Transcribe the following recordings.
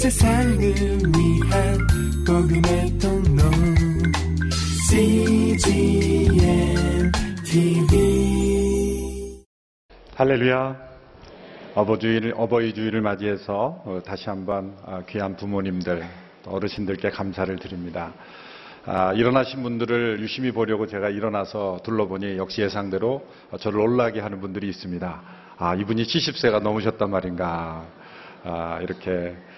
세상을 위한 복음의 통로 CGM TV 할렐루야. 어버주일, 어버이 주일을 맞이해서 어, 다시 한번 아, 귀한 부모님들, 어르신들께 감사를 드립니다. 아, 일어나신 분들을 유심히 보려고 제가 일어나서 둘러보니 역시 예상대로 저를 놀라게 하는 분들이 있습니다. 아, 이분이 70세가 넘으셨단 말인가. 아, 이렇게 에,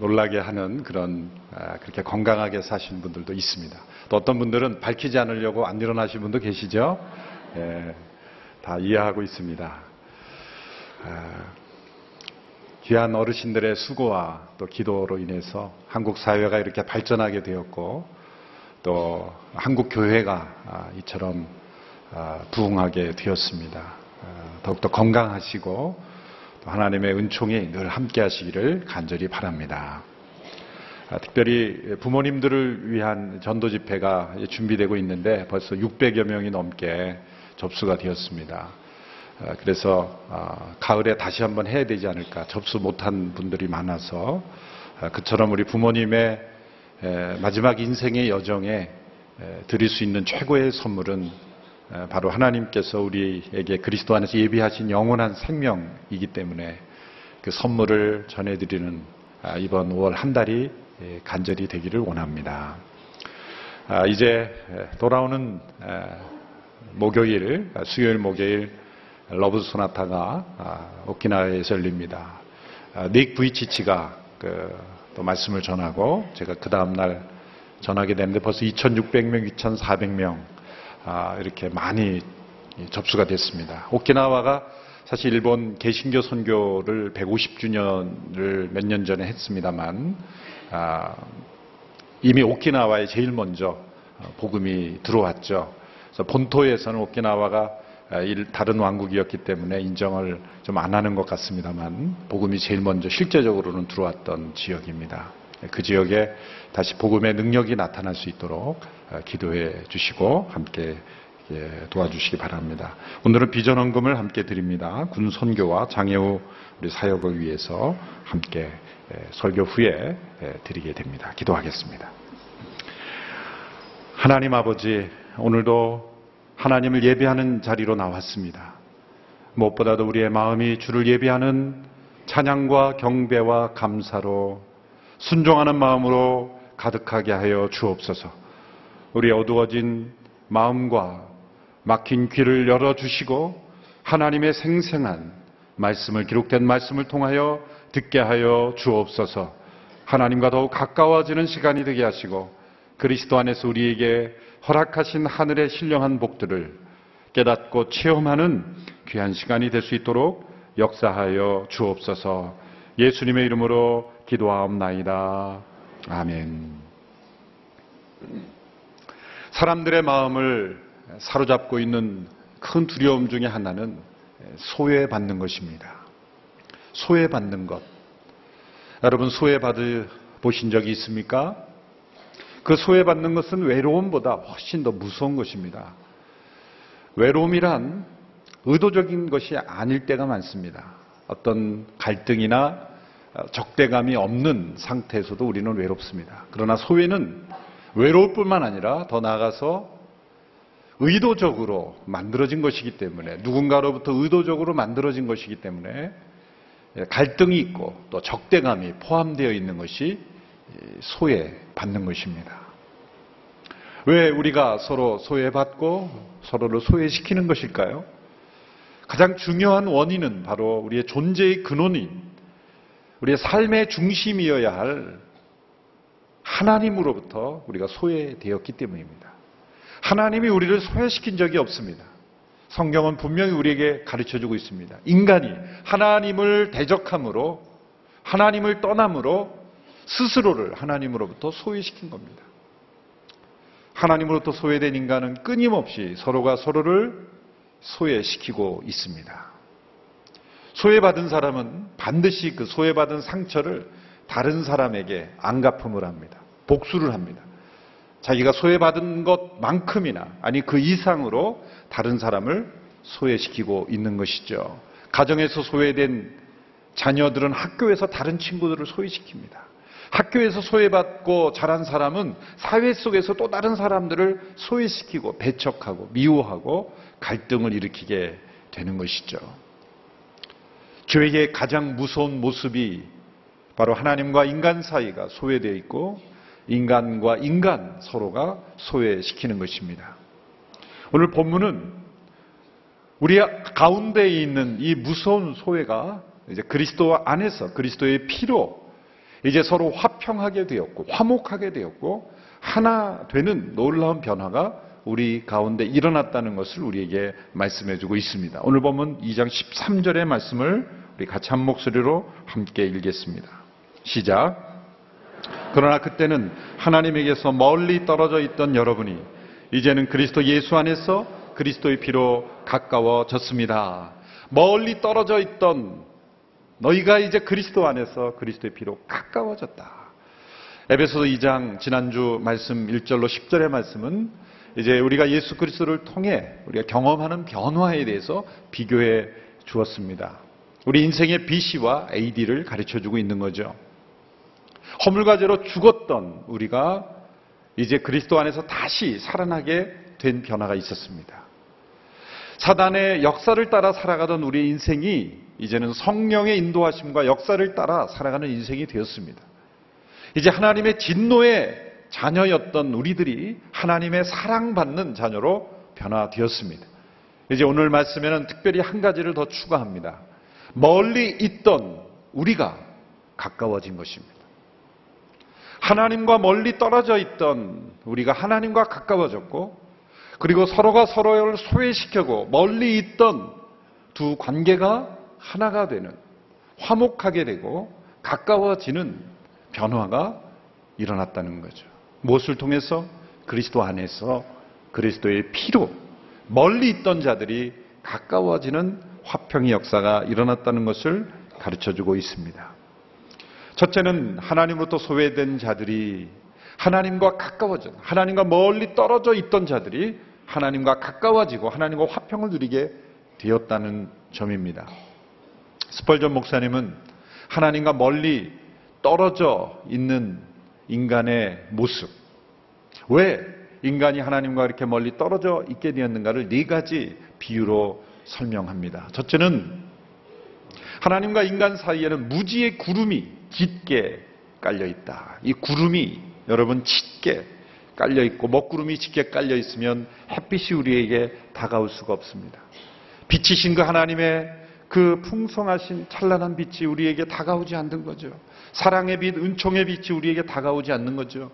놀라게 하는 그런 아, 그렇게 건강하게 사신 분들도 있습니다. 또 어떤 분들은 밝히지 않으려고 안 일어나신 분도 계시죠. 에, 다 이해하고 있습니다. 아, 귀한 어르신들의 수고와 또 기도로 인해서 한국 사회가 이렇게 발전하게 되었고 또 한국 교회가 아, 이처럼 아, 부흥하게 되었습니다. 아, 더욱더 건강하시고 또 하나님의 은총이 늘 함께 하시기를 간절히 바랍니다. 특별히 부모님들을 위한 전도 집회가 준비되고 있는데 벌써 600여 명이 넘게 접수가 되었습니다. 아, 그래서 아, 가을에 다시 한번 해야 되지 않을까 접수 못한 분들이 많아서 아, 그처럼 우리 부모님의 마지막 인생의 여정에 드릴 수 있는 최고의 선물은 바로 하나님께서 우리에게 그리스도 안에서 예비하신 영원한 생명이기 때문에 그 선물을 전해드리는 이번 5월 한 달이 간절히 되기를 원합니다. 이제 돌아오는 목요일, 수요일 목요일 Love Sonata가 아, 오키나와에서 열립니다. 아, 닉 부이치치가 그 또 말씀을 전하고 제가 그 다음날 전하게 됐는데 벌써 2,600명, 2,400명 아, 이렇게 많이 접수가 됐습니다. 오키나와가 사실 일본 개신교 선교를 150주년을 몇 년 전에 했습니다만 이미 오키나와에 제일 먼저 복음이 들어왔죠. 그래서 본토에서는 오키나와가 아, 다른 왕국이었기 때문에 인정을 좀 안 하는 것 같습니다만 복음이 제일 먼저 실제적으로는 들어왔던 지역입니다. 그 지역에 다시 복음의 능력이 나타날 수 있도록 아, 기도해 주시고 함께 도와주시기 바랍니다. 오늘은 비전헌금을 함께 드립니다. 군 선교와 장애우 우리 사역을 위해서 함께 설교 후에 드리게 됩니다. 기도하겠습니다. 하나님 아버지, 오늘도 하나님을 예배하는 자리로 나왔습니다. 무엇보다도 우리의 마음이 주를 예배하는 찬양과 경배와 감사로 순종하는 마음으로 가득하게 하여 주옵소서. 우리 어두워진 마음과 막힌 귀를 열어주시고 하나님의 생생한 말씀을 기록된 말씀을 통하여 듣게 하여 주옵소서. 하나님과 더욱 가까워지는 시간이 되게 하시고 그리스도 안에서 우리에게 허락하신 하늘의 신령한 복들을 깨닫고 체험하는 귀한 시간이 될 수 있도록 역사하여 주옵소서 예수님의 이름으로 기도하옵나이다. 아멘. 사람들의 마음을 사로잡고 있는 큰 두려움 중의 하나는 소외받는 것입니다. 소외받는 것. 여러분 소외받으 보신 적이 있습니까? 그 소외받는 것은 외로움보다 훨씬 더 무서운 것입니다. 외로움이란 의도적인 것이 아닐 때가 많습니다. 어떤 갈등이나 적대감이 없는 상태에서도 우리는 외롭습니다. 그러나 소외는 외로울 뿐만 아니라 더 나아가서 의도적으로 만들어진 것이기 때문에 누군가로부터 의도적으로 만들어진 것이기 때문에 갈등이 있고 또 적대감이 포함되어 있는 것이 소외받는 것입니다. 왜 우리가 서로 소외받고 서로를 소외시키는 것일까요? 가장 중요한 원인은 바로 우리의 존재의 근원인 우리의 삶의 중심이어야 할 하나님으로부터 우리가 소외되었기 때문입니다. 하나님이 우리를 소외시킨 적이 없습니다. 성경은 분명히 우리에게 가르쳐 주고 있습니다. 인간이 하나님을 대적함으로 하나님을 떠남으로 스스로를 하나님으로부터 소외시킨 겁니다. 하나님으로부터 소외된 인간은 끊임없이 서로가 서로를 소외시키고 있습니다. 소외받은 사람은 반드시 그 소외받은 상처를 다른 사람에게 안갚음을 합니다. 복수를 합니다. 자기가 소외받은 것만큼이나 아니 그 이상으로 다른 사람을 소외시키고 있는 것이죠. 가정에서 소외된 자녀들은 학교에서 다른 친구들을 소외시킵니다. 학교에서 소외받고 자란 사람은 사회 속에서 또 다른 사람들을 소외시키고 배척하고 미워하고 갈등을 일으키게 되는 것이죠. 죄의 가장 무서운 모습이 바로 하나님과 인간 사이가 소외되어 있고 인간과 인간 서로가 소외시키는 것입니다. 오늘 본문은 우리 가운데에 있는 이 무서운 소외가 이제 그리스도 안에서 그리스도의 피로 이제 서로 화평하게 되었고 화목하게 되었고 하나 되는 놀라운 변화가 우리 가운데 일어났다는 것을 우리에게 말씀해 주고 있습니다. 오늘 보면 2장 13절의 말씀을 우리 같이 한 목소리로 함께 읽겠습니다. 시작. 그러나 그때는 하나님에게서 멀리 떨어져 있던 여러분이 이제는 그리스도 예수 안에서 그리스도의 피로 가까워졌습니다. 멀리 떨어져 있던 너희가 이제 그리스도 안에서 그리스도의 피로 가까워졌다. 에베소서 2장 지난주 말씀 1절로 10절의 말씀은 이제 우리가 예수 그리스도를 통해 우리가 경험하는 변화에 대해서 비교해 주었습니다. 우리 인생의 BC와 AD를 가르쳐 주고 있는 거죠. 허물과 죄로 죽었던 우리가 이제 그리스도 안에서 다시 살아나게 된 변화가 있었습니다. 사단의 역사를 따라 살아가던 우리 인생이 이제는 성령의 인도하심과 역사를 따라 살아가는 인생이 되었습니다. 이제 하나님의 진노의 자녀였던 우리들이 하나님의 사랑받는 자녀로 변화되었습니다. 이제 오늘 말씀에는 특별히 한 가지를 더 추가합니다. 멀리 있던 우리가 가까워진 것입니다. 하나님과 멀리 떨어져 있던 우리가 하나님과 가까워졌고 그리고 서로가 서로를 소외시켜고 멀리 있던 두 관계가 하나가 되는 화목하게 되고 가까워지는 변화가 일어났다는 거죠. 무엇을 통해서 그리스도 안에서 그리스도의 피로 멀리 있던 자들이 가까워지는 화평의 역사가 일어났다는 것을 가르쳐 주고 있습니다. 첫째는 하나님으로부터 소외된 자들이 하나님과 가까워져 하나님과 멀리 떨어져 있던 자들이 하나님과 가까워지고 하나님과 화평을 누리게 되었다는 점입니다. 스펄전 목사님은 하나님과 멀리 떨어져 있는 인간의 모습, 왜 인간이 하나님과 이렇게 멀리 떨어져 있게 되었는가를 네 가지 비유로 설명합니다. 첫째는 하나님과 인간 사이에는 무지의 구름이 짙게 깔려 있다. 이 구름이 여러분 짙게 깔려 있고 먹구름이 짙게 깔려 있으면 햇빛이 우리에게 다가올 수가 없습니다. 빛이신 그 하나님의 그 풍성하신 찬란한 빛이 우리에게 다가오지 않는 거죠. 사랑의 빛, 은총의 빛이 우리에게 다가오지 않는 거죠.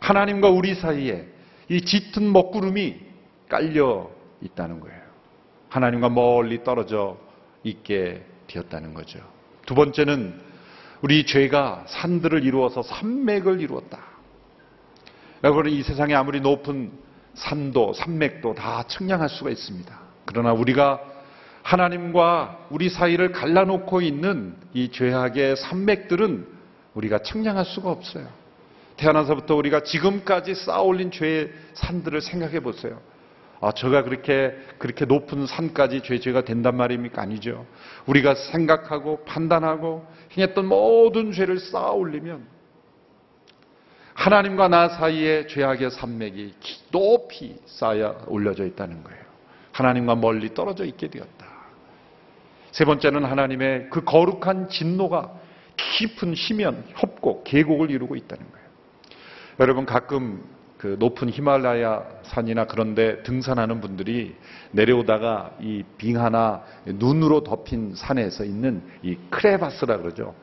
하나님과 우리 사이에 이 짙은 먹구름이 깔려 있다는 거예요. 하나님과 멀리 떨어져 있게 되었다는 거죠. 두 번째는 우리 죄가 산들을 이루어서 산맥을 이루었다. 여러분, 이 세상에 아무리 높은 산도, 산맥도 다 측량할 수가 있습니다. 그러나 우리가 하나님과 우리 사이를 갈라놓고 있는 이 죄악의 산맥들은 우리가 측량할 수가 없어요. 태어나서부터 우리가 지금까지 쌓아 올린 죄의 산들을 생각해 보세요. 아, 저가 그렇게, 그렇게 높은 산까지 죄, 죄가 된단 말입니까? 아니죠. 우리가 생각하고 판단하고 행했던 모든 죄를 쌓아 올리면 하나님과 나 사이에 죄악의 산맥이 높이 쌓여 올려져 있다는 거예요. 하나님과 멀리 떨어져 있게 되었다. 세 번째는 하나님의 그 거룩한 진노가 깊은 심연, 협곡, 계곡을 이루고 있다는 거예요. 여러분 가끔 그 높은 히말라야 산이나 그런데 등산하는 분들이 내려오다가 이 빙하나 눈으로 덮인 산에서 있는 이 크레바스라 그러죠.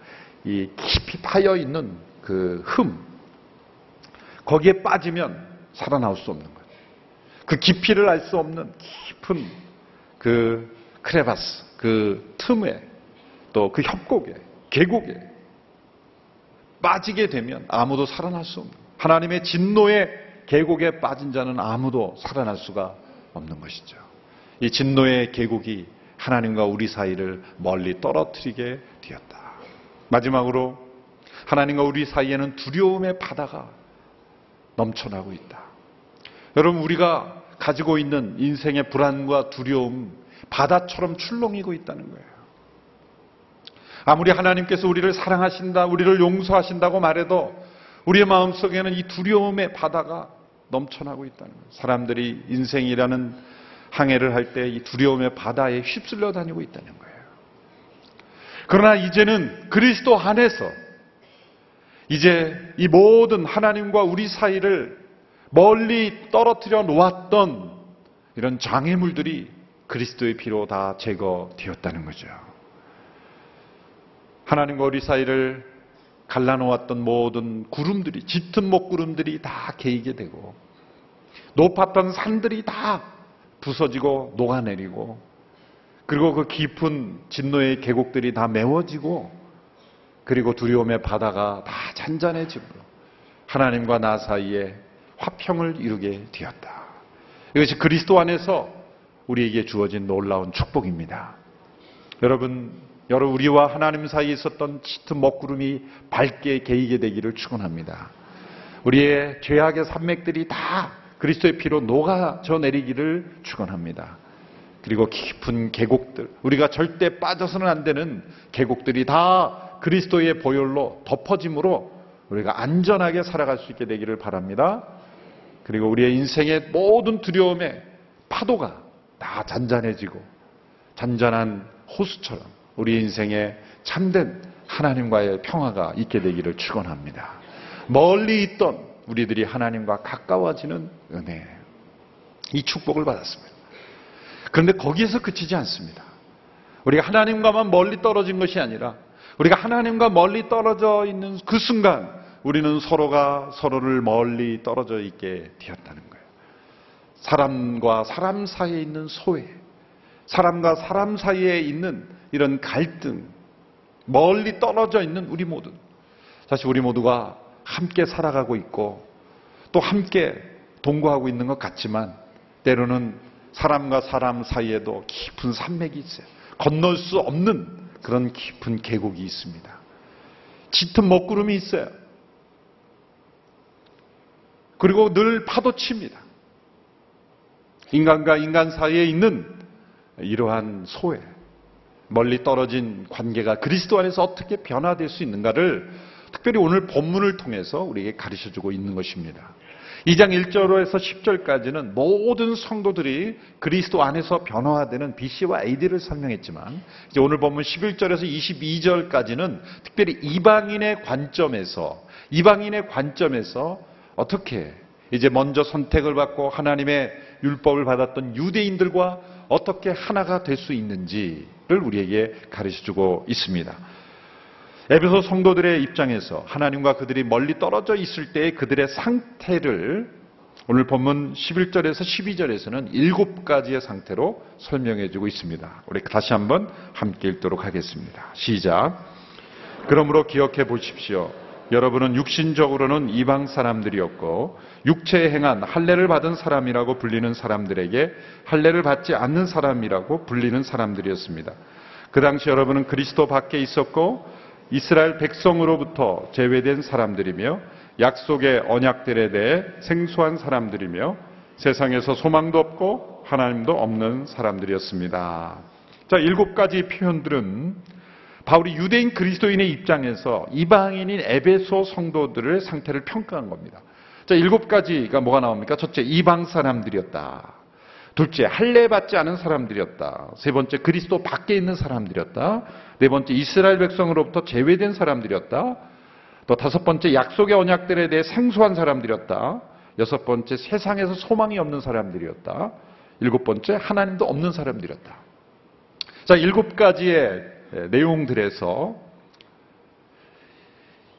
이 깊이 파여 있는 그 흠. 거기에 빠지면 살아나올 수 없는 거예요. 그 깊이를 알 수 없는 깊은 그 크레바스, 그 틈에 또 그 협곡에, 계곡에 빠지게 되면 아무도 살아날 수 없는 하나님의 진노의 계곡에 빠진 자는 아무도 살아날 수가 없는 것이죠. 이 진노의 계곡이 하나님과 우리 사이를 멀리 떨어뜨리게 되었다. 마지막으로 하나님과 우리 사이에는 두려움의 바다가 넘쳐나고 있다. 여러분 우리가 가지고 있는 인생의 불안과 두려움 바다처럼 출렁이고 있다는 거예요. 아무리 하나님께서 우리를 사랑하신다, 우리를 용서하신다고 말해도 우리의 마음속에는 이 두려움의 바다가 넘쳐나고 있다는 거예요. 사람들이 인생이라는 항해를 할 때 이 두려움의 바다에 휩쓸려 다니고 있다는 거예요. 그러나 이제는 그리스도 안에서 이제 이 모든 하나님과 우리 사이를 멀리 떨어뜨려 놓았던 이런 장애물들이 그리스도의 피로 다 제거되었다는 거죠. 하나님과 우리 사이를 갈라놓았던 모든 구름들이, 짙은 목구름들이 다 개이게 되고, 높았던 산들이 다 부서지고 녹아내리고, 그리고 그 깊은 진노의 계곡들이 다 메워지고, 그리고 두려움의 바다가 다 잔잔해지고, 하나님과 나 사이에 화평을 이루게 되었다. 이것이 그리스도 안에서 우리에게 주어진 놀라운 축복입니다. 여러분, 여러 우리와 하나님 사이에 있었던 짙은 먹구름이 밝게 개이게 되기를 축원합니다. 우리의 죄악의 산맥들이 다 그리스도의 피로 녹아져 내리기를 축원합니다. 그리고 깊은 계곡들, 우리가 절대 빠져서는 안 되는 계곡들이 다 그리스도의 보혈로 덮어짐으로 우리가 안전하게 살아갈 수 있게 되기를 바랍니다. 그리고 우리의 인생의 모든 두려움의 파도가 다 잔잔해지고 잔잔한 호수처럼 우리 인생에 참된 하나님과의 평화가 있게 되기를 축원합니다. 멀리 있던 우리들이 하나님과 가까워지는 은혜. 이 축복을 받았습니다. 그런데 거기에서 그치지 않습니다. 우리가 하나님과만 멀리 떨어진 것이 아니라 우리가 하나님과 멀리 떨어져 있는 그 순간 우리는 서로가 서로를 멀리 떨어져 있게 되었다는 거예요. 사람과 사람 사이에 있는 소외, 사람과 사람 사이에 있는 이런 갈등, 멀리 떨어져 있는 우리 모두. 사실 우리 모두가 함께 살아가고 있고 또 함께 동거하고 있는 것 같지만 때로는 사람과 사람 사이에도 깊은 산맥이 있어요. 건널 수 없는 그런 깊은 계곡이 있습니다. 짙은 먹구름이 있어요. 그리고 늘 파도칩니다. 인간과 인간 사이에 있는 이러한 소외, 멀리 떨어진 관계가 그리스도 안에서 어떻게 변화될 수 있는가를 특별히 오늘 본문을 통해서 우리에게 가르쳐 주고 있는 것입니다. 2장 1절에서 10절까지는 모든 성도들이 그리스도 안에서 변화되는 BC와 AD를 설명했지만 이제 오늘 본문 11절에서 22절까지는 특별히 이방인의 관점에서 이방인의 관점에서 어떻게 이제 먼저 선택을 받고 하나님의 율법을 받았던 유대인들과 어떻게 하나가 될 수 있는지를 우리에게 가르쳐 주고 있습니다. 에베소 성도들의 입장에서 하나님과 그들이 멀리 떨어져 있을 때의 그들의 상태를 오늘 본문 11절에서 12절에서는 일곱 가지의 상태로 설명해 주고 있습니다. 우리 다시 한번 함께 읽도록 하겠습니다. 시작. 그러므로 기억해 보십시오. 여러분은 육신적으로는 이방 사람들이었고 육체에 행한 할례를 받은 사람이라고 불리는 사람들에게 할례를 받지 않는 사람이라고 불리는 사람들이었습니다. 그 당시 여러분은 그리스도 밖에 있었고 이스라엘 백성으로부터 제외된 사람들이며 약속의 언약들에 대해 생소한 사람들이며 세상에서 소망도 없고 하나님도 없는 사람들이었습니다. 자, 일곱 가지 표현들은 바울이 유대인 그리스도인의 입장에서 이방인인 에베소 성도들의 상태를 평가한 겁니다. 자, 일곱 가지가 뭐가 나옵니까? 첫째, 이방 사람들이었다. 둘째, 할례 받지 않은 사람들이었다. 세 번째, 그리스도 밖에 있는 사람들이었다. 네 번째, 이스라엘 백성으로부터 제외된 사람들이었다. 또 다섯 번째, 약속의 언약들에 대해 생소한 사람들이었다. 여섯 번째, 세상에서 소망이 없는 사람들이었다. 일곱 번째, 하나님도 없는 사람들이었다. 자, 일곱 가지의 내용들에서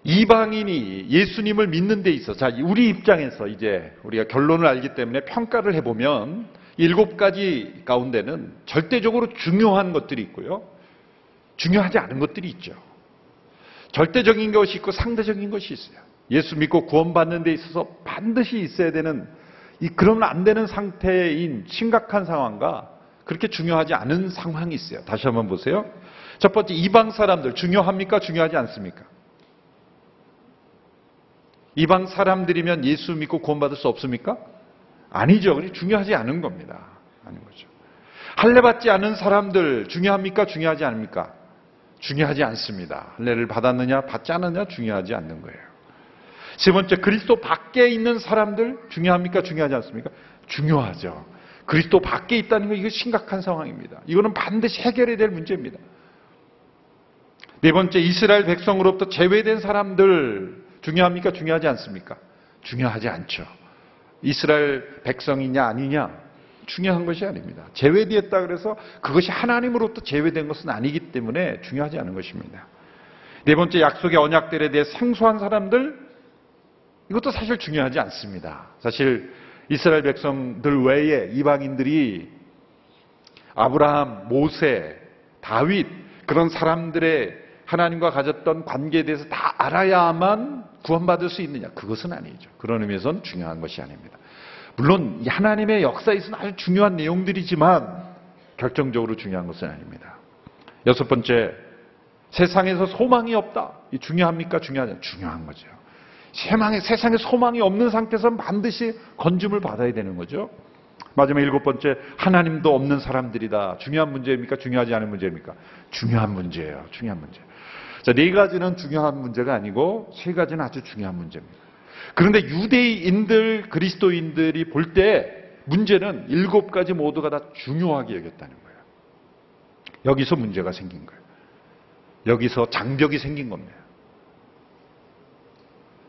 이방인이 예수님을 믿는 데 있어, 자, 우리 입장에서 이제 우리가 결론을 알기 때문에 평가를 해보면 일곱 가지 가운데는 절대적으로 중요한 것들이 있고요. 중요하지 않은 것들이 있죠. 절대적인 것이 있고 상대적인 것이 있어요. 예수 믿고 구원받는 데 있어서 반드시 있어야 되는 이 그러면 안 되는 상태인 심각한 상황과 그렇게 중요하지 않은 상황이 있어요. 다시 한번 보세요. 첫 번째 이방 사람들 중요합니까? 중요하지 않습니까? 이방 사람들이면 예수 믿고 구원받을 수 없습니까? 아니죠. 중요하지 않은 겁니다. 아닌 거죠. 할례 받지 않은 사람들 중요합니까? 중요하지 않습니까? 중요하지 않습니다. 할례를 받았느냐 받지 않느냐 중요하지 않는 거예요. 세 번째 그리스도 밖에 있는 사람들 중요합니까? 중요하지 않습니까? 중요하죠. 그리스도 밖에 있다는 거 이거 심각한 상황입니다. 이거는 반드시 해결해야 될 문제입니다. 네 번째 이스라엘 백성으로부터 제외된 사람들 중요합니까? 중요하지 않습니까? 중요하지 않죠. 이스라엘 백성이냐 아니냐 중요한 것이 아닙니다. 제외되었다 그래서 그것이 하나님으로부터 제외된 것은 아니기 때문에 중요하지 않은 것입니다. 네 번째 약속의 언약들에 대해 생소한 사람들 이것도 사실 중요하지 않습니다. 사실 이스라엘 백성들 외에 이방인들이 아브라함, 모세, 다윗 그런 사람들의 하나님과 가졌던 관계에 대해서 다 알아야만 구원받을 수 있느냐? 그것은 아니죠. 그런 의미에서는 중요한 것이 아닙니다. 물론 하나님의 역사에 있어서 아주 중요한 내용들이지만 결정적으로 중요한 것은 아닙니다. 여섯 번째, 세상에서 소망이 없다. 이 중요합니까? 중요하지 중요한 거죠. 세상에, 세상에 소망이 없는 상태에서 반드시 건짐을 받아야 되는 거죠. 마지막 일곱 번째, 하나님도 없는 사람들이다. 중요한 문제입니까? 중요하지 않은 문제입니까? 중요한 문제예요. 중요한 문제. 자, 네 가지는 중요한 문제가 아니고 세 가지는 아주 중요한 문제입니다. 그런데 유대인들, 그리스도인들이 볼 때 문제는 일곱 가지 모두가 다 중요하게 여겼다는 거예요. 여기서 문제가 생긴 거예요. 여기서 장벽이 생긴 겁니다.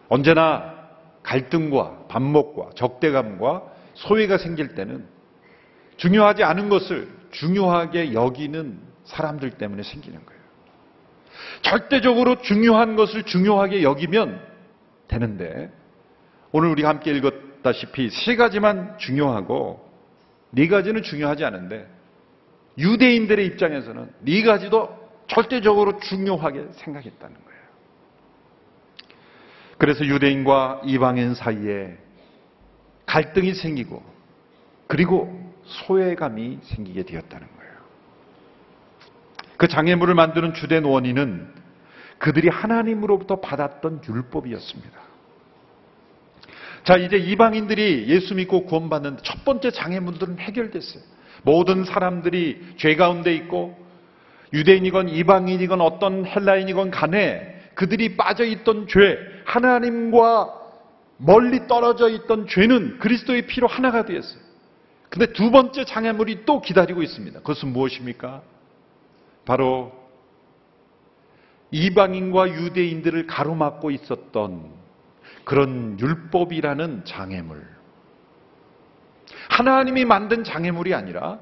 언제나 갈등과 반목과 적대감과 소외가 생길 때는 중요하지 않은 것을 중요하게 여기는 사람들 때문에 생기는 거예요. 절대적으로 중요한 것을 중요하게 여기면 되는데 오늘 우리가 함께 읽었다시피 세 가지만 중요하고 네 가지는 중요하지 않은데 유대인들의 입장에서는 네 가지도 절대적으로 중요하게 생각했다는 거예요. 그래서 유대인과 이방인 사이에 갈등이 생기고 그리고 소외감이 생기게 되었다는 거예요. 그 장애물을 만드는 주된 원인은 그들이 하나님으로부터 받았던 율법이었습니다. 자, 이제 이방인들이 예수 믿고 구원받는 첫 번째 장애물들은 해결됐어요. 모든 사람들이 죄 가운데 있고 유대인이건 이방인이건 어떤 헬라인이건 간에 그들이 빠져 있던 죄, 하나님과 멀리 떨어져 있던 죄는 그리스도의 피로 하나가 되었어요. 근데 두 번째 장애물이 또 기다리고 있습니다. 그것은 무엇입니까? 바로 이방인과 유대인들을 가로막고 있었던 그런 율법이라는 장애물. 하나님이 만든 장애물이 아니라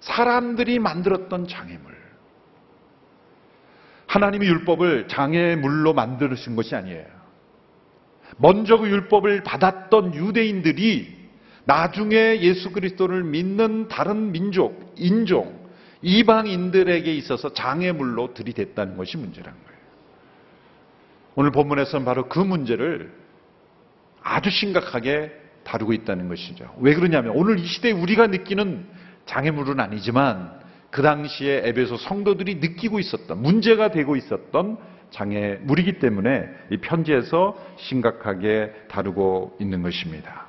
사람들이 만들었던 장애물. 하나님이 율법을 장애물로 만드신 것이 아니에요. 먼저 그 율법을 받았던 유대인들이 나중에 예수 그리스도를 믿는 다른 민족, 인종, 이방인들에게 있어서 장애물로 들이댔다는 것이 문제란 거예요. 오늘 본문에서는 바로 그 문제를 아주 심각하게 다루고 있다는 것이죠. 왜 그러냐면 오늘 이 시대에 우리가 느끼는 장애물은 아니지만 그 당시에 에베소 성도들이 느끼고 있었던 문제가 되고 있었던 장애물이기 때문에 이 편지에서 심각하게 다루고 있는 것입니다.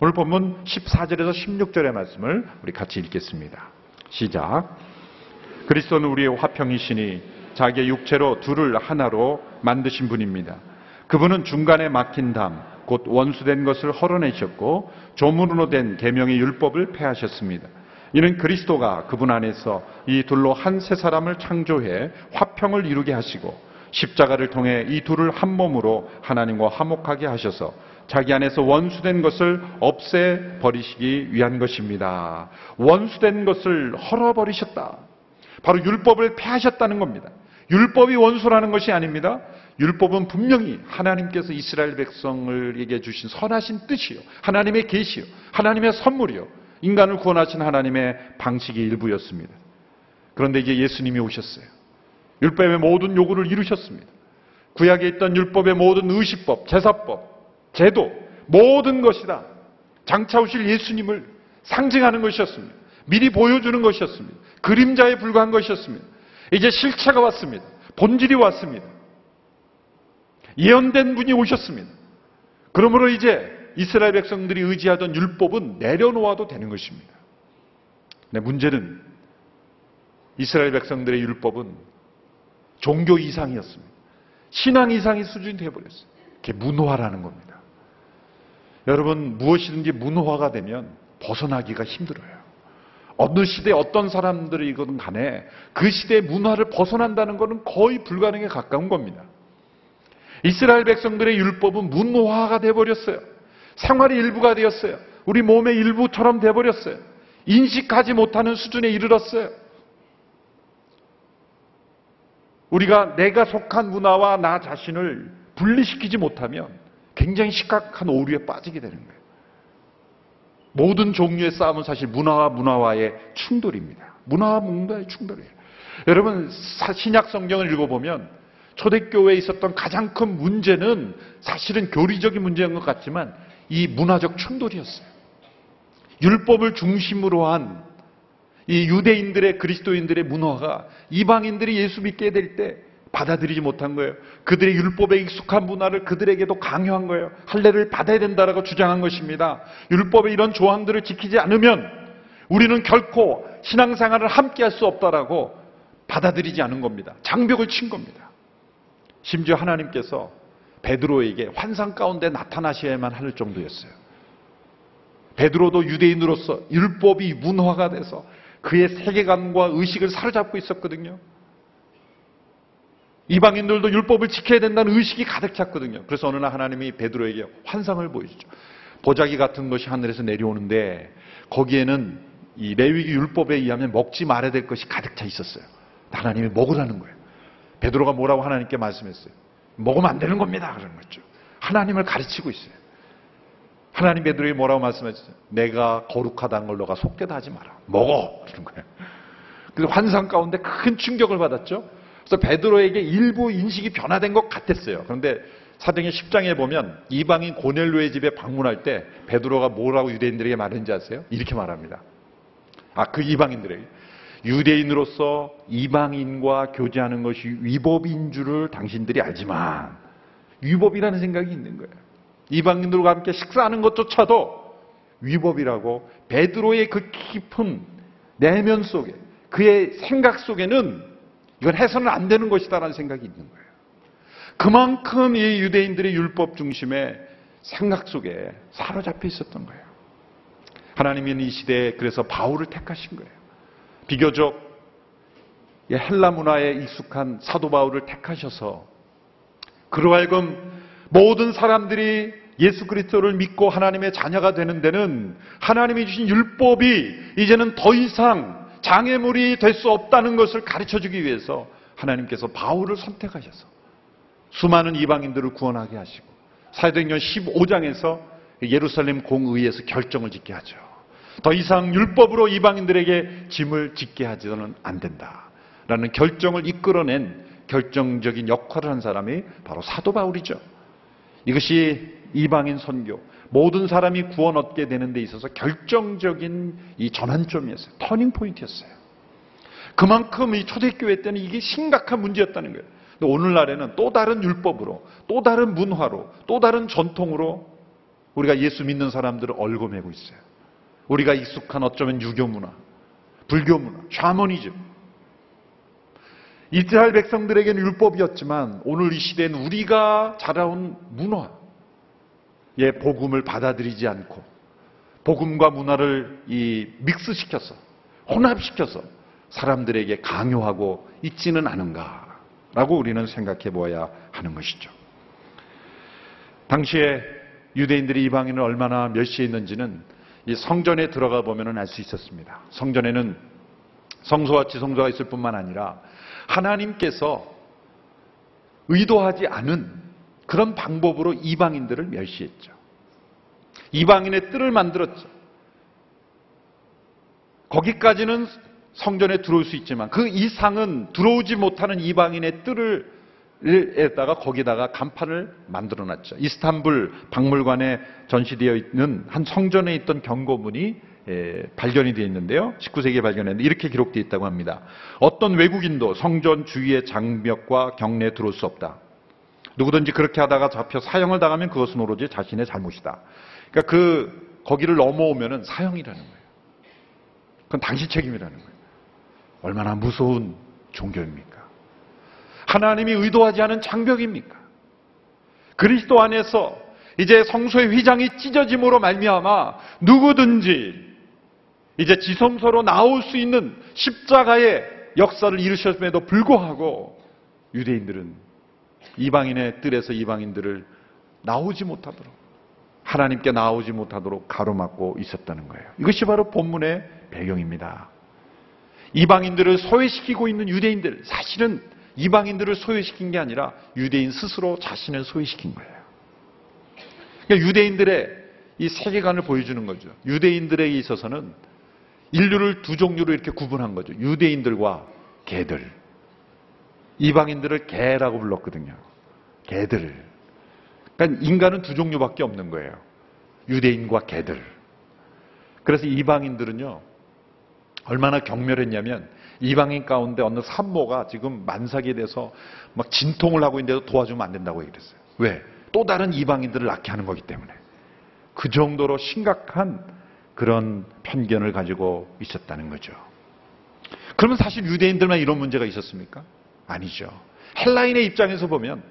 오늘 본문 14절에서 16절의 말씀을 우리 같이 읽겠습니다. 시작. 그리스도는 우리의 화평이시니 자기의 육체로 둘을 하나로 만드신 분입니다. 그분은 중간에 막힌 담, 곧 원수된 것을 헐어내셨고 조문으로 된 계명의 율법을 폐하셨습니다. 이는 그리스도가 그분 안에서 이 둘로 한 세 사람을 창조해 화평을 이루게 하시고 십자가를 통해 이 둘을 한 몸으로 하나님과 화목하게 하셔서 자기 안에서 원수된 것을 없애 버리시기 위한 것입니다. 원수된 것을 헐어버리셨다. 바로 율법을 폐하셨다는 겁니다. 율법이 원수라는 것이 아닙니다. 율법은 분명히 하나님께서 이스라엘 백성을에게 주신 선하신 뜻이요. 하나님의 계시요. 하나님의 선물이요. 인간을 구원하신 하나님의 방식의 일부였습니다. 그런데 이제 예수님이 오셨어요. 율법의 모든 요구를 이루셨습니다. 구약에 있던 율법의 모든 의식법, 제사법, 제도, 모든 것이다. 장차 오실 예수님을 상징하는 것이었습니다. 미리 보여주는 것이었습니다. 그림자에 불과한 것이었습니다. 이제 실체가 왔습니다. 본질이 왔습니다. 예언된 분이 오셨습니다. 그러므로 이제 이스라엘 백성들이 의지하던 율법은 내려놓아도 되는 것입니다. 네, 문제는 이스라엘 백성들의 율법은 종교 이상이었습니다. 신앙 이상의 수준이 되어버렸어요. 그게 문화라는 겁니다. 여러분, 무엇이든지 문화가 되면 벗어나기가 힘들어요. 어느 시대 어떤 사람들이거든 간에 그 시대의 문화를 벗어난다는 것은 거의 불가능에 가까운 겁니다. 이스라엘 백성들의 율법은 문화가 되어버렸어요. 생활의 일부가 되었어요. 우리 몸의 일부처럼 되어버렸어요. 인식하지 못하는 수준에 이르렀어요. 우리가 내가 속한 문화와 나 자신을 분리시키지 못하면 굉장히 심각한 오류에 빠지게 되는 거예요. 모든 종류의 싸움은 사실 문화와 문화와의 충돌입니다. 문화와 문화의 충돌이에요. 여러분 신약 성경을 읽어보면 초대교회에 있었던 가장 큰 문제는 사실은 교리적인 문제인 것 같지만 이 문화적 충돌이었어요. 율법을 중심으로 한 이 유대인들의 그리스도인들의 문화가 이방인들이 예수 믿게 될 때 받아들이지 못한 거예요. 그들의 율법에 익숙한 문화를 그들에게도 강요한 거예요. 할례를 받아야 된다라고 주장한 것입니다. 율법의 이런 조항들을 지키지 않으면 우리는 결코 신앙생활을 함께 할 수 없다라고 받아들이지 않은 겁니다. 장벽을 친 겁니다. 심지어 하나님께서 베드로에게 환상 가운데 나타나셔야만 할 정도였어요. 베드로도 유대인으로서 율법이 문화가 돼서 그의 세계관과 의식을 사로잡고 있었거든요. 이방인들도 율법을 지켜야 된다는 의식이 가득 찼거든요. 그래서 어느 날 하나님이 베드로에게 환상을 보여주죠. 보자기 같은 것이 하늘에서 내려오는데 거기에는 이 레위기 율법에 의하면 먹지 말아야 될 것이 가득 차 있었어요. 하나님이 먹으라는 거예요. 베드로가 뭐라고 하나님께 말씀했어요? 먹으면 안 되는 겁니다. 그런 거죠. 하나님을 가르치고 있어요. 하나님 베드로에게 뭐라고 말씀하셨어요? 내가 거룩하다는 걸 너가 속되다 하지 마라. 먹어. 그런 거예요. 그래서 환상 가운데 큰 충격을 받았죠. 그래서 베드로에게 일부 인식이 변화된 것 같았어요. 그런데 사도행 10장에 보면 이방인 고넬로의 집에 방문할 때 베드로가 뭐라고 유대인들에게 말했는지 아세요? 이렇게 말합니다. 아, 그 이방인들에게. 유대인으로서 이방인과 교제하는 것이 위법인 줄을 당신들이 알지만 위법이라는 생각이 있는 거예요. 이방인들과 함께 식사하는 것조차도 위법이라고 베드로의 그 깊은 내면 속에 그의 생각 속에는 이건 해서는 안 되는 것이다라는 생각이 있는 거예요. 그만큼 이 유대인들의 율법 중심의 생각 속에 사로잡혀 있었던 거예요. 하나님은 이 시대에 그래서 바울을 택하신 거예요. 비교적 헬라 문화에 익숙한 사도 바울을 택하셔서 그로 하여금 모든 사람들이 예수 그리스도를 믿고 하나님의 자녀가 되는 데는 하나님이 주신 율법이 이제는 더 이상 장애물이 될 수 없다는 것을 가르쳐 주기 위해서 하나님께서 바울을 선택하셔서 수많은 이방인들을 구원하게 하시고 사도행전 15장에서 예루살렘 공의에서 결정을 짓게 하죠. 더 이상 율법으로 이방인들에게 짐을 짓게 하지는 안 된다. 라는 결정을 이끌어낸 결정적인 역할을 한 사람이 바로 사도 바울이죠. 이것이 이방인 선교, 모든 사람이 구원 얻게 되는 데 있어서 결정적인 이 전환점이었어요. 터닝 포인트였어요. 그만큼 이 초대교회 때는 이게 심각한 문제였다는 거예요. 근데 오늘날에는 또 다른 율법으로, 또 다른 문화로, 또 다른 전통으로 우리가 예수 믿는 사람들을 얽어매고 있어요. 우리가 익숙한 어쩌면 유교 문화, 불교 문화, 샤머니즘. 이스라엘 백성들에게는 율법이었지만 오늘 이 시대는 우리가 자라온 문화, 예, 복음을 받아들이지 않고 복음과 문화를 이 믹스시켜서 혼합시켜서 사람들에게 강요하고 있지는 않은가라고 우리는 생각해 보아야 하는 것이죠. 당시에 유대인들이 이방인을 얼마나 멸시했는지는 이 성전에 들어가 보면 알수 있었습니다. 성전에는 성소와 지성소가 있을 뿐만 아니라 하나님께서 의도하지 않은 그런 방법으로 이방인들을 멸시했죠. 이방인의 뜰을 만들었죠. 거기까지는 성전에 들어올 수 있지만 그 이상은 들어오지 못하는 이방인의 뜰을 에다가 거기다가 간판을 만들어 놨죠. 이스탄불 박물관에 전시되어 있는 한 성전에 있던 경고문이 예, 발견이 되어 있는데요. 19세기에 발견했는데 이렇게 기록되어 있다고 합니다. 어떤 외국인도 성전 주위의 장벽과 경내에 들어올 수 없다. 누구든지 그렇게 하다가 잡혀 사형을 당하면 그것은 오로지 자신의 잘못이다. 그러니까 그 거기를 넘어오면은 사형이라는 거예요. 그건 당신 책임이라는 거예요. 얼마나 무서운 종교입니까? 하나님이 의도하지 않은 장벽입니까? 그리스도 안에서 이제 성소의 휘장이 찢어짐으로 말미암아 누구든지 이제 지성소로 나올 수 있는 십자가의 역사를 이루셨음에도 불구하고 유대인들은 이방인의 뜰에서 이방인들을 나오지 못하도록 하나님께 나오지 못하도록 가로막고 있었다는 거예요. 이것이 바로 본문의 배경입니다. 이방인들을 소외시키고 있는 유대인들, 사실은 이방인들을 소외시킨 게 아니라 유대인 스스로 자신을 소외시킨 거예요. 그러니까 유대인들의 이 세계관을 보여주는 거죠. 유대인들에게 있어서는 인류를 두 종류로 이렇게 구분한 거죠. 유대인들과 개들. 이방인들을 개라고 불렀거든요. 개들. 그러니까 인간은 두 종류밖에 없는 거예요. 유대인과 개들. 그래서 이방인들은요, 얼마나 경멸했냐면, 이방인 가운데 어느 산모가 지금 만삭이 돼서 막 진통을 하고 있는데도 도와주면 안 된다고 얘기했어요. 왜? 또 다른 이방인들을 낳게 하는 거기 때문에. 그 정도로 심각한 그런 편견을 가지고 있었다는 거죠. 그러면 사실 유대인들만 이런 문제가 있었습니까? 아니죠. 헬라인의 입장에서 보면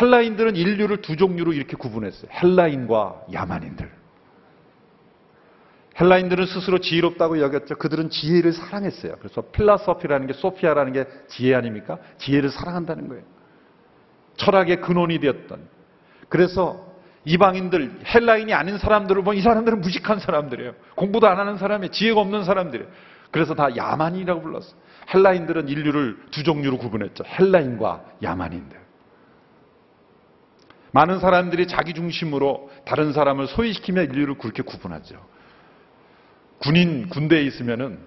헬라인들은 인류를 두 종류로 이렇게 구분했어요. 헬라인과 야만인들. 헬라인들은 스스로 지혜롭다고 여겼죠. 그들은 지혜를 사랑했어요. 그래서 philosophy라는 게 sophia라는 게 지혜 아닙니까? 지혜를 사랑한다는 거예요. 철학의 근원이 되었던. 그래서 이방인들, 헬라인이 아닌 사람들을 보면 이 사람들은 무식한 사람들이에요. 공부도 안 하는 사람이 지혜가 없는 사람들이에요. 그래서 다 야만인이라고 불렀어요. 헬라인들은 인류를 두 종류로 구분했죠. 헬라인과 야만인들. 많은 사람들이 자기 중심으로 다른 사람을 소외시키며 인류를 그렇게 구분하죠. 군인 군대에 있으면은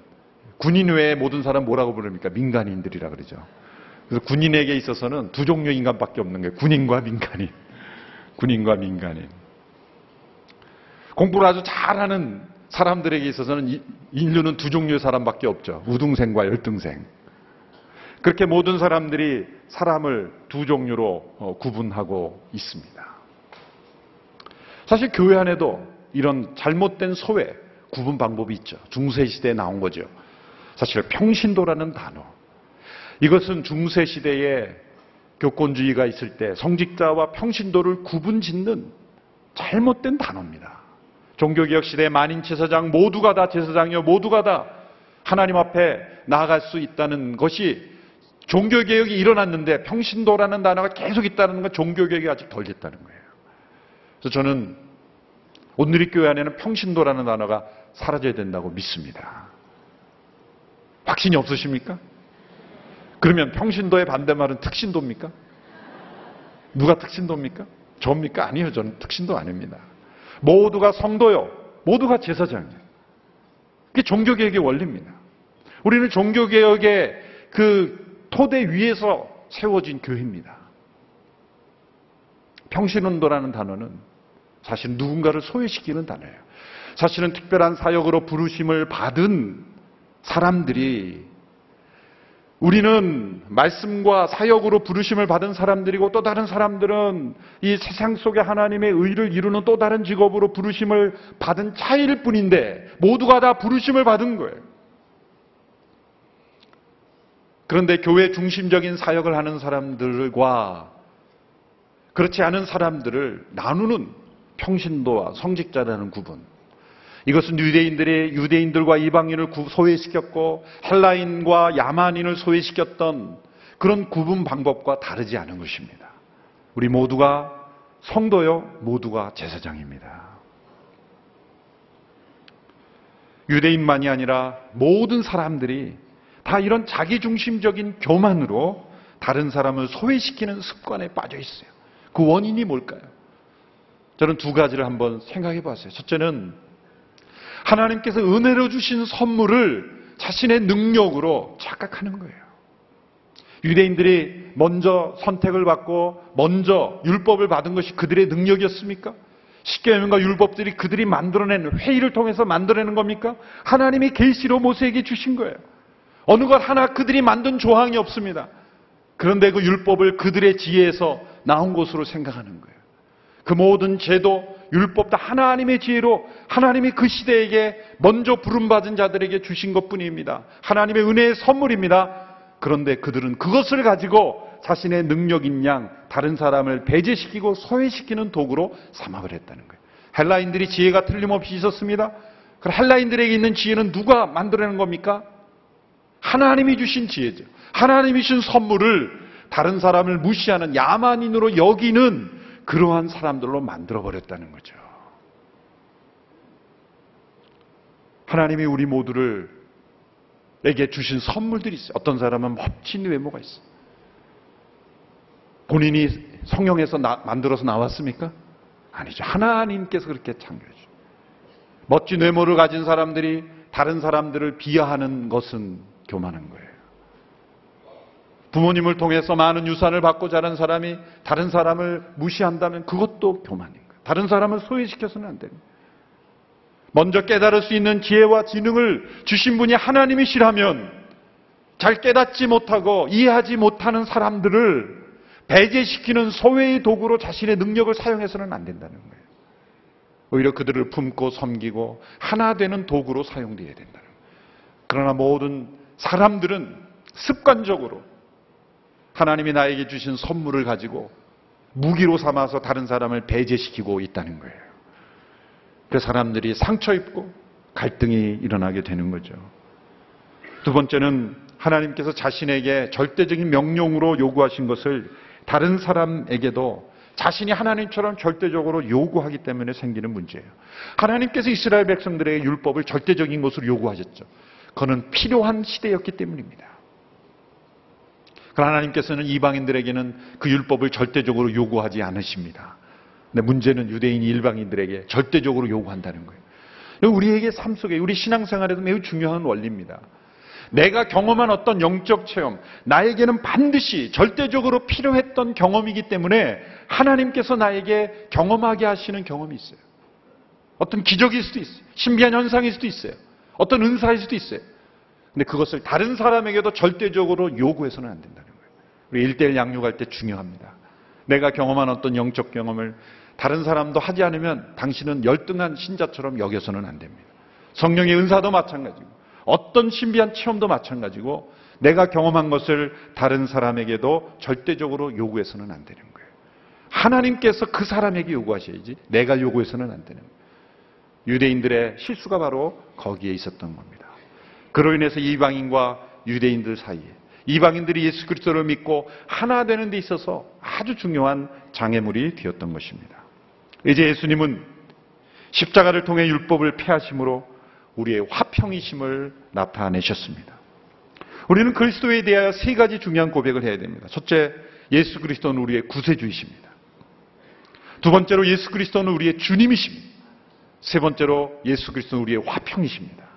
군인 외에 모든 사람 뭐라고 부릅니까? 민간인들이라 그러죠. 그래서 군인에게 있어서는 두 종류 인간밖에 없는 거예요. 군인과 민간인. 군인과 민간인. 공부를 아주 잘하는 사람들에게 있어서는 인류는 두 종류의 사람밖에 없죠. 우등생과 열등생. 그렇게 모든 사람들이 사람을 두 종류로 어, 구분하고 있습니다. 사실 교회 안에도 이런 잘못된 소외, 구분 방법이 있죠. 중세 시대에 나온 거죠. 사실 평신도라는 단어. 이것은 중세 시대에 교권주의가 있을 때 성직자와 평신도를 구분 짓는 잘못된 단어입니다. 종교개혁 시대 만인 제사장 모두가 다 제사장이요 모두가 다 하나님 앞에 나아갈 수 있다는 것이 종교개혁이 일어났는데 평신도라는 단어가 계속 있다는 건 종교개혁이 아직 덜 됐다는 거예요. 그래서 저는 오늘의 교회 안에는 평신도라는 단어가 사라져야 된다고 믿습니다. 확신이 없으십니까? 그러면 평신도의 반대말은 특신도입니까? 누가 특신도입니까? 저입니까? 아니요. 저는 특신도 아닙니다. 모두가 성도요. 모두가 제사장이에요. 그게 종교개혁의 원리입니다. 우리는 종교개혁의 그 토대 위에서 세워진 교회입니다. 평신운도라는 단어는 사실 누군가를 소외시키는 단어예요. 사실은 특별한 사역으로 부르심을 받은 사람들이 우리는 말씀과 사역으로 부르심을 받은 사람들이고 또 다른 사람들은 이 세상 속에 하나님의 의를 이루는 또 다른 직업으로 부르심을 받은 차이일 뿐인데 모두가 다 부르심을 받은 거예요. 그런데 교회 중심적인 사역을 하는 사람들과 그렇지 않은 사람들을 나누는 평신도와 성직자라는 구분. 이것은 유대인들이 유대인들과 이방인을 소외시켰고 헬라인과 야만인을 소외시켰던 그런 구분 방법과 다르지 않은 것입니다. 우리 모두가 성도요, 모두가 제사장입니다. 유대인만이 아니라 모든 사람들이 다 이런 자기중심적인 교만으로 다른 사람을 소외시키는 습관에 빠져 있어요. 그 원인이 뭘까요? 저는 두 가지를 한번 생각해 봤어요. 첫째는 하나님께서 은혜로 주신 선물을 자신의 능력으로 착각하는 거예요. 유대인들이 먼저 선택을 받고 먼저 율법을 받은 것이 그들의 능력이었습니까? 십계명과 율법들이 그들이 만들어낸 회의를 통해서 만들어내는 겁니까? 하나님이 계시로 모세에게 주신 거예요. 어느 것 하나 그들이 만든 조항이 없습니다. 그런데 그 율법을 그들의 지혜에서 나온 것으로 생각하는 거예요. 그 모든 제도, 율법 다 하나님의 지혜로 하나님이 그 시대에게 먼저 부름받은 자들에게 주신 것 뿐입니다. 하나님의 은혜의 선물입니다. 그런데 그들은 그것을 가지고 자신의 능력인 양 다른 사람을 배제시키고 소외시키는 도구로 삼아버렸다는 거예요. 헬라인들이 지혜가 틀림없이 있었습니다. 그럼 헬라인들에게 있는 지혜는 누가 만들어낸 겁니까? 하나님이 주신 지혜죠. 하나님이 주신 선물을 다른 사람을 무시하는 야만인으로 여기는 그러한 사람들로 만들어버렸다는 거죠. 하나님이 우리 모두를 에게 주신 선물들이 있어요. 어떤 사람은 멋진 외모가 있어요. 본인이 성령에서 나- 만들어서 나왔습니까? 아니죠. 하나님께서 그렇게 창조해 주 멋진 외모를 가진 사람들이 다른 사람들을 비하하는 것은 교만한 거예요. 부모님을 통해서 많은 유산을 받고 자란 사람이 다른 사람을 무시한다면 그것도 교만인 거예요. 다른 사람을 소외시켜서는 안 됩니다. 먼저 깨달을 수 있는 지혜와 지능을 주신 분이 하나님이시라면 잘 깨닫지 못하고 이해하지 못하는 사람들을 배제시키는 소외의 도구로 자신의 능력을 사용해서는 안 된다는 거예요. 오히려 그들을 품고 섬기고 하나 되는 도구로 사용되어야 된다는 거예요. 그러나 모든 사람들은 습관적으로 하나님이 나에게 주신 선물을 가지고 무기로 삼아서 다른 사람을 배제시키고 있다는 거예요. 그 사람들이 상처 입고 갈등이 일어나게 되는 거죠. 두 번째는 하나님께서 자신에게 절대적인 명령으로 요구하신 것을 다른 사람에게도 자신이 하나님처럼 절대적으로 요구하기 때문에 생기는 문제예요. 하나님께서 이스라엘 백성들에게 율법을 절대적인 것으로 요구하셨죠. 그는 필요한 시대였기 때문입니다. 그러나 하나님께서는 이방인들에게는 그 율법을 절대적으로 요구하지 않으십니다. 근데 문제는 유대인 일방인들에게 절대적으로 요구한다는 거예요. 우리에게 삶 속에 우리 신앙생활에도 매우 중요한 원리입니다. 내가 경험한 어떤 영적 체험, 나에게는 반드시 절대적으로 필요했던 경험이기 때문에 하나님께서 나에게 경험하게 하시는 경험이 있어요. 어떤 기적일 수도 있어요. 신비한 현상일 수도 있어요. 어떤 은사일 수도 있어요. 근데 그것을 다른 사람에게도 절대적으로 요구해서는 안 된다는 거예요. 우리 일대일 양육할 때 중요합니다. 내가 경험한 어떤 영적 경험을 다른 사람도 하지 않으면 당신은 열등한 신자처럼 여겨서는 안 됩니다. 성령의 은사도 마찬가지고 어떤 신비한 체험도 마찬가지고 내가 경험한 것을 다른 사람에게도 절대적으로 요구해서는 안 되는 거예요. 하나님께서 그 사람에게 요구하셔야지 내가 요구해서는 안 되는 거예요. 유대인들의 실수가 바로 거기에 있었던 겁니다. 그로 인해서 이방인과 유대인들 사이에 이방인들이 예수 그리스도를 믿고 하나 되는 데 있어서 아주 중요한 장애물이 되었던 것입니다. 이제 예수님은 십자가를 통해 율법을 폐하심으로 우리의 화평이심을 나타내셨습니다. 우리는 그리스도에 대하여 세 가지 중요한 고백을 해야 됩니다. 첫째, 예수 그리스도는 우리의 구세주이십니다. 두 번째로 예수 그리스도는 우리의 주님이십니다. 세 번째로 예수 그리스도는 우리의 화평이십니다.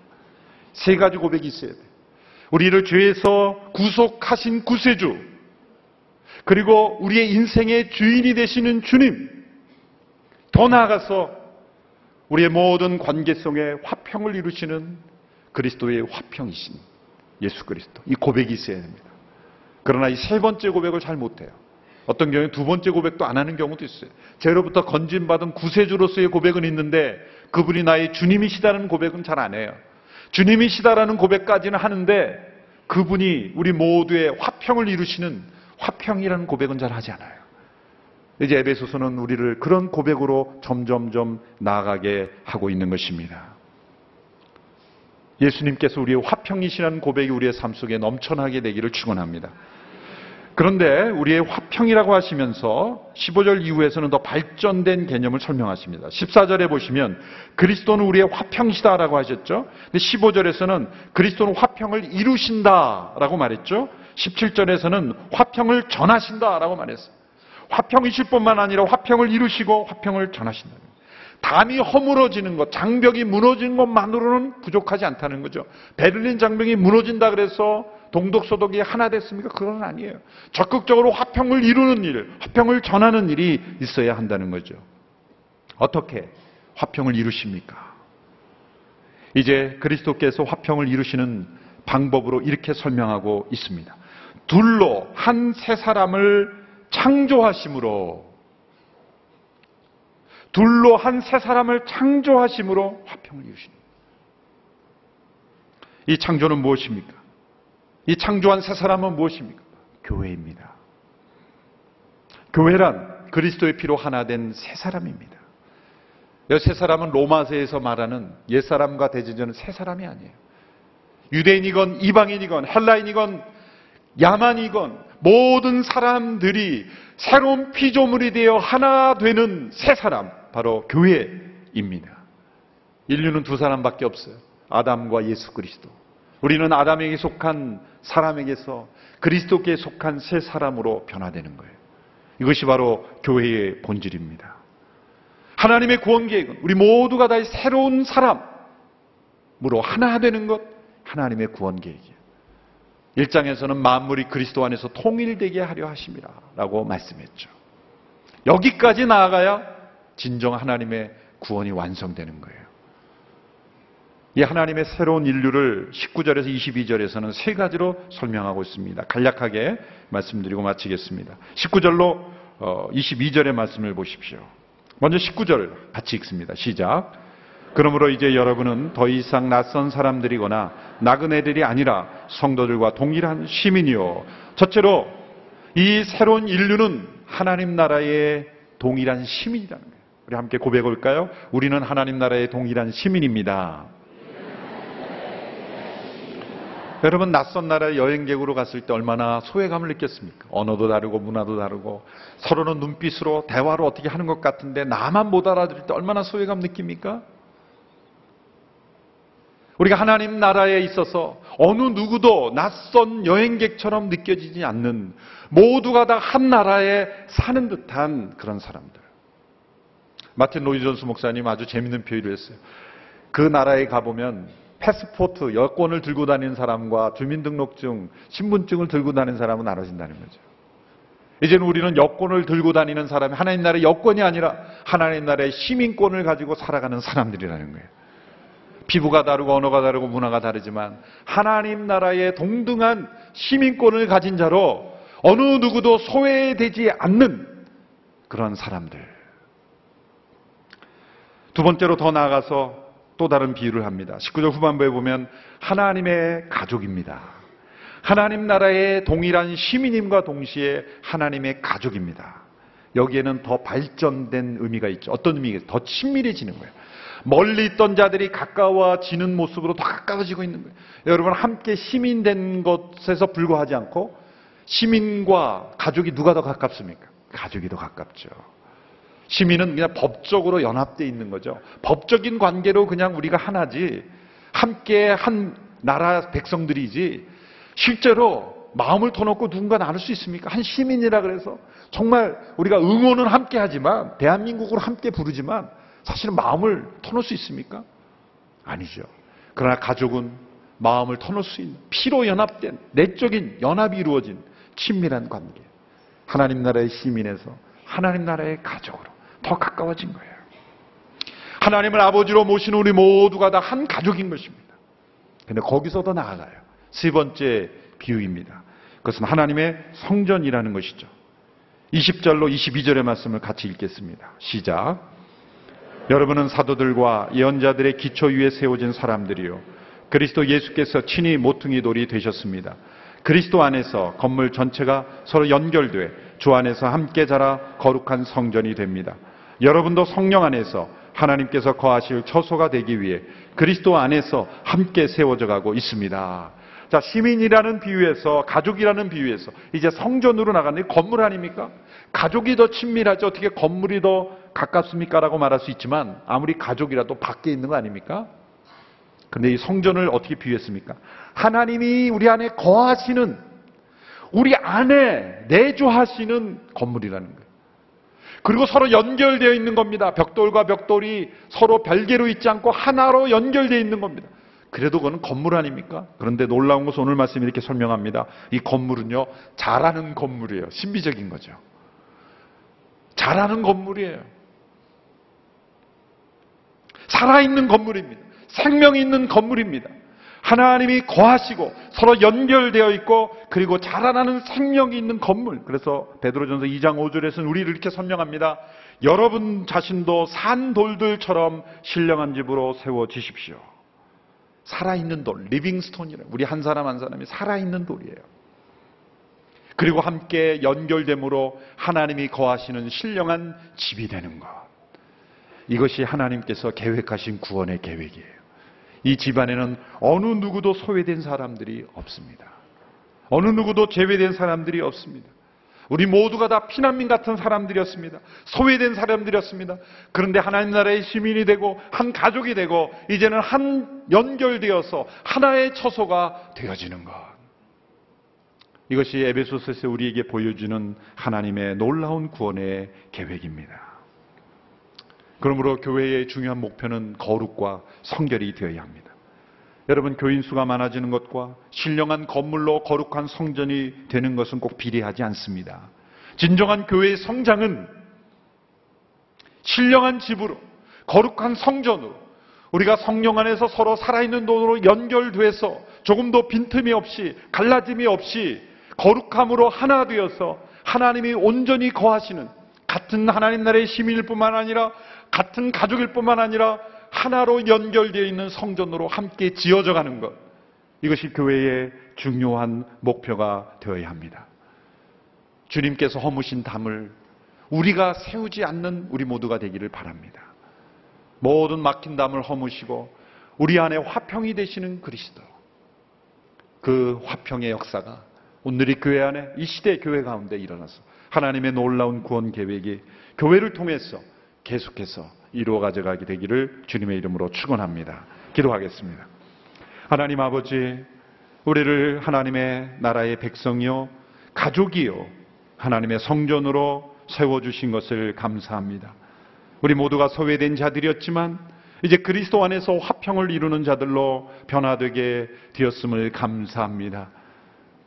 세 가지 고백이 있어야 돼요. 우리를 죄에서 구속하신 구세주, 그리고 우리의 인생의 주인이 되시는 주님, 더 나아가서 우리의 모든 관계성에 화평을 이루시는 그리스도의 화평이신 예수 그리스도. 이 고백이 있어야 됩니다. 그러나 이 세 번째 고백을 잘 못해요. 어떤 경우에 두 번째 고백도 안 하는 경우도 있어요. 죄로부터 건진받은 구세주로서의 고백은 있는데 그분이 나의 주님이시다는 고백은 잘 안 해요. 주님이시다라는 고백까지는 하는데 그분이 우리 모두의 화평을 이루시는 화평이라는 고백은 잘 하지 않아요. 이제 에베소서는 우리를 그런 고백으로 점점점 나아가게 하고 있는 것입니다. 예수님께서 우리의 화평이시라는 고백이 우리의 삶 속에 넘쳐나게 되기를 축원합니다. 그런데 우리의 화평이라고 하시면서 15절 이후에서는 더 발전된 개념을 설명하십니다. 14절에 보시면 그리스도는 우리의 화평이시다라고 하셨죠. 근데 15절에서는 그리스도는 화평을 이루신다라고 말했죠. 17절에서는 화평을 전하신다라고 말했어요. 화평이실 뿐만 아니라 화평을 이루시고 화평을 전하신다. 담이 허물어지는 것, 장벽이 무너지는 것만으로는 부족하지 않다는 거죠. 베를린 장벽이 무너진다 그래서 동독소독이 하나 됐습니까? 그건 아니에요. 적극적으로 화평을 이루는 일, 화평을 전하는 일이 있어야 한다는 거죠. 어떻게 화평을 이루십니까? 이제 그리스도께서 화평을 이루시는 방법으로 이렇게 설명하고 있습니다. 둘로 한 세 사람을 창조하심으로 둘로 한 세 사람을 창조하심으로 화평을 이루십니다. 이 창조는 무엇입니까? 이 창조한 세 사람은 무엇입니까? 교회입니다. 교회란 그리스도의 피로 하나 된 새 사람입니다. 이새 사람은 로마서에서 말하는 옛 사람과 대제전은 새 사람이 아니에요. 유대인이건 이방인이건 헬라인이건 야만이건 모든 사람들이 새로운 피조물이 되어 하나 되는 새 사람 바로 교회입니다. 인류는 두 사람밖에 없어요. 아담과 예수 그리스도. 우리는 아담에게 속한 사람에게서 그리스도께 속한 새 사람으로 변화되는 거예요. 이것이 바로 교회의 본질입니다. 하나님의 구원 계획은 우리 모두가 다 새로운 사람으로 하나 되는 것 하나님의 구원 계획이에요. 1장에서는 만물이 그리스도 안에서 통일되게 하려 하심이라 라고 말씀했죠. 여기까지 나아가야 진정 하나님의 구원이 완성되는 거예요. 이 하나님의 새로운 인류를 19절에서 22절에서는 세 가지로 설명하고 있습니다. 간략하게 말씀드리고 마치겠습니다. 19절로 22절의 말씀을 보십시오. 먼저 19절 같이 읽습니다. 시작. 그러므로 이제 여러분은 더 이상 낯선 사람들이거나 나그네들이 아니라 성도들과 동일한 시민이요. 첫째로 이 새로운 인류는 하나님 나라의 동일한 시민이라는 거예요. 우리 함께 고백해 볼까요? 우리는 하나님 나라의 동일한 시민입니다. 여러분 낯선 나라에 여행객으로 갔을 때 얼마나 소외감을 느꼈습니까? 언어도 다르고 문화도 다르고 서로는 눈빛으로 대화를 어떻게 하는 것 같은데 나만 못 알아들을 때 얼마나 소외감 느낍니까? 우리가 하나님 나라에 있어서 어느 누구도 낯선 여행객처럼 느껴지지 않는 모두가 다 한 나라에 사는 듯한 그런 사람들. 마틴 로이존스 목사님 아주 재밌는 표현을 했어요. 그 나라에 가보면 패스포트, 여권을 들고 다니는 사람과 주민등록증, 신분증을 들고 다니는 사람은 나눠진다는 거죠. 이제는 우리는 여권을 들고 다니는 사람이 하나님 나라의 여권이 아니라 하나님 나라의 시민권을 가지고 살아가는 사람들이라는 거예요. 피부가 다르고 언어가 다르고 문화가 다르지만 하나님 나라의 동등한 시민권을 가진 자로 어느 누구도 소외되지 않는 그런 사람들. 두 번째로 더 나아가서 또 다른 비유를 합니다. 19절 후반부에 보면 하나님의 가족입니다. 하나님 나라의 동일한 시민임과 동시에 하나님의 가족입니다. 여기에는 더 발전된 의미가 있죠. 어떤 의미가 더 친밀해지는 거예요. 멀리 있던 자들이 가까워지는 모습으로 더 가까워지고 있는 거예요. 여러분 함께 시민된 것에서 불과하지 않고 시민과 가족이 누가 더 가깝습니까? 가족이 더 가깝죠. 시민은 그냥 법적으로 연합되어 있는 거죠. 법적인 관계로 그냥 우리가 하나지, 함께 한 나라 백성들이지, 실제로 마음을 터놓고 누군가 나눌 수 있습니까? 한 시민이라 그래서 정말 우리가 응원은 함께 하지만, 대한민국으로 함께 부르지만, 사실은 마음을 터놓을 수 있습니까? 아니죠. 그러나 가족은 마음을 터놓을 수 있는, 피로 연합된, 내적인 연합이 이루어진 친밀한 관계. 하나님 나라의 시민에서 하나님 나라의 가족으로 더 가까워진 거예요. 하나님을 아버지로 모시는 우리 모두가 다 한 가족인 것입니다. 근데 거기서 더 나아가요. 세 번째 비유입니다. 그것은 하나님의 성전이라는 것이죠. 20절로 22절의 말씀을 같이 읽겠습니다. 시작. 여러분은 사도들과 예언자들의 기초 위에 세워진 사람들이요. 그리스도 예수께서 친히 모퉁이 돌이 되셨습니다. 그리스도 안에서 건물 전체가 서로 연결돼 주 안에서 함께 자라 거룩한 성전이 됩니다. 여러분도 성령 안에서 하나님께서 거하실 처소가 되기 위해 그리스도 안에서 함께 세워져 가고 있습니다. 자, 시민이라는 비유에서 가족이라는 비유에서 이제 성전으로 나가는 건물 아닙니까? 가족이 더 친밀하지 어떻게 건물이 더 가깝습니까? 라고 말할 수 있지만 아무리 가족이라도 밖에 있는 거 아닙니까? 근데 이 성전을 어떻게 비유했습니까? 하나님이 우리 안에 거하시는 우리 안에 내주하시는 건물이라는 거예요. 그리고 서로 연결되어 있는 겁니다. 벽돌과 벽돌이 서로 별개로 있지 않고 하나로 연결되어 있는 겁니다. 그래도 그거는 건물 아닙니까? 그런데 놀라운 것은 오늘 말씀이 이렇게 설명합니다. 이 건물은요, 자라는 건물이에요. 신비적인 거죠. 자라는 건물이에요. 살아있는 건물입니다. 생명이 있는 건물입니다. 하나님이 거하시고 서로 연결되어 있고 그리고 자라나는 생명이 있는 건물. 그래서 베드로전서 2장 5절에서는 우리를 이렇게 설명합니다. 여러분 자신도 산 돌들처럼 신령한 집으로 세워지십시오. 살아있는 돌, 리빙스톤이라 우리 한 사람 한 사람이 살아있는 돌이에요. 그리고 함께 연결됨으로 하나님이 거하시는 신령한 집이 되는 것. 이것이 하나님께서 계획하신 구원의 계획이에요. 이 집안에는 어느 누구도 소외된 사람들이 없습니다. 어느 누구도 제외된 사람들이 없습니다. 우리 모두가 다 피난민 같은 사람들이었습니다. 소외된 사람들이었습니다. 그런데 하나님 나라의 시민이 되고 한 가족이 되고 이제는 한 연결되어서 하나의 처소가 되어지는 것. 이것이 에베소서에서 우리에게 보여주는 하나님의 놀라운 구원의 계획입니다. 그러므로 교회의 중요한 목표는 거룩과 성결이 되어야 합니다. 여러분 교인 수가 많아지는 것과 신령한 건물로 거룩한 성전이 되는 것은 꼭 비례하지 않습니다. 진정한 교회의 성장은 신령한 집으로 거룩한 성전으로 우리가 성령 안에서 서로 살아있는 돈으로 연결돼서 조금도 빈틈이 없이 갈라짐이 없이 거룩함으로 하나 되어서 하나님이 온전히 거하시는 같은 하나님 나라의 시민일 뿐만 아니라 같은 가족일 뿐만 아니라 하나로 연결되어 있는 성전으로 함께 지어져 가는 것. 이것이 교회의 중요한 목표가 되어야 합니다. 주님께서 허무신 담을 우리가 세우지 않는 우리 모두가 되기를 바랍니다. 모든 막힌 담을 허무시고 우리 안에 화평이 되시는 그리스도. 그 화평의 역사가 오늘이 교회 안에 이 시대 교회 가운데 일어나서 하나님의 놀라운 구원 계획이 교회를 통해서 계속해서 이루어 가져가게 되기를 주님의 이름으로 축원합니다. 기도하겠습니다. 하나님 아버지, 우리를 하나님의 나라의 백성이요, 가족이요, 하나님의 성전으로 세워주신 것을 감사합니다. 우리 모두가 소외된 자들이었지만, 이제 그리스도 안에서 화평을 이루는 자들로 변화되게 되었음을 감사합니다.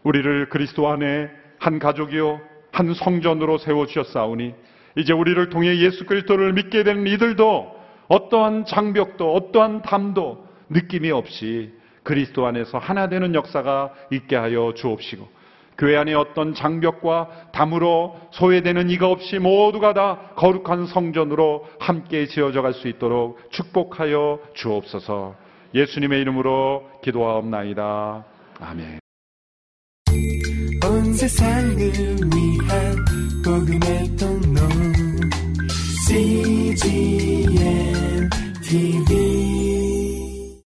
우리를 그리스도 안에 한 가족이요, 한 성전으로 세워주셨사오니, 이제 우리를 통해 예수 그리스도를 믿게 되는 이들도 어떠한 장벽도 어떠한 담도 느낌이 없이 그리스도 안에서 하나 되는 역사가 있게 하여 주옵시고 교회 안에 어떤 장벽과 담으로 소외되는 이가 없이 모두가 다 거룩한 성전으로 함께 지어져 갈 수 있도록 축복하여 주옵소서 예수님의 이름으로 기도하옵나이다. 아멘. 온 세상을 위한 CGM TV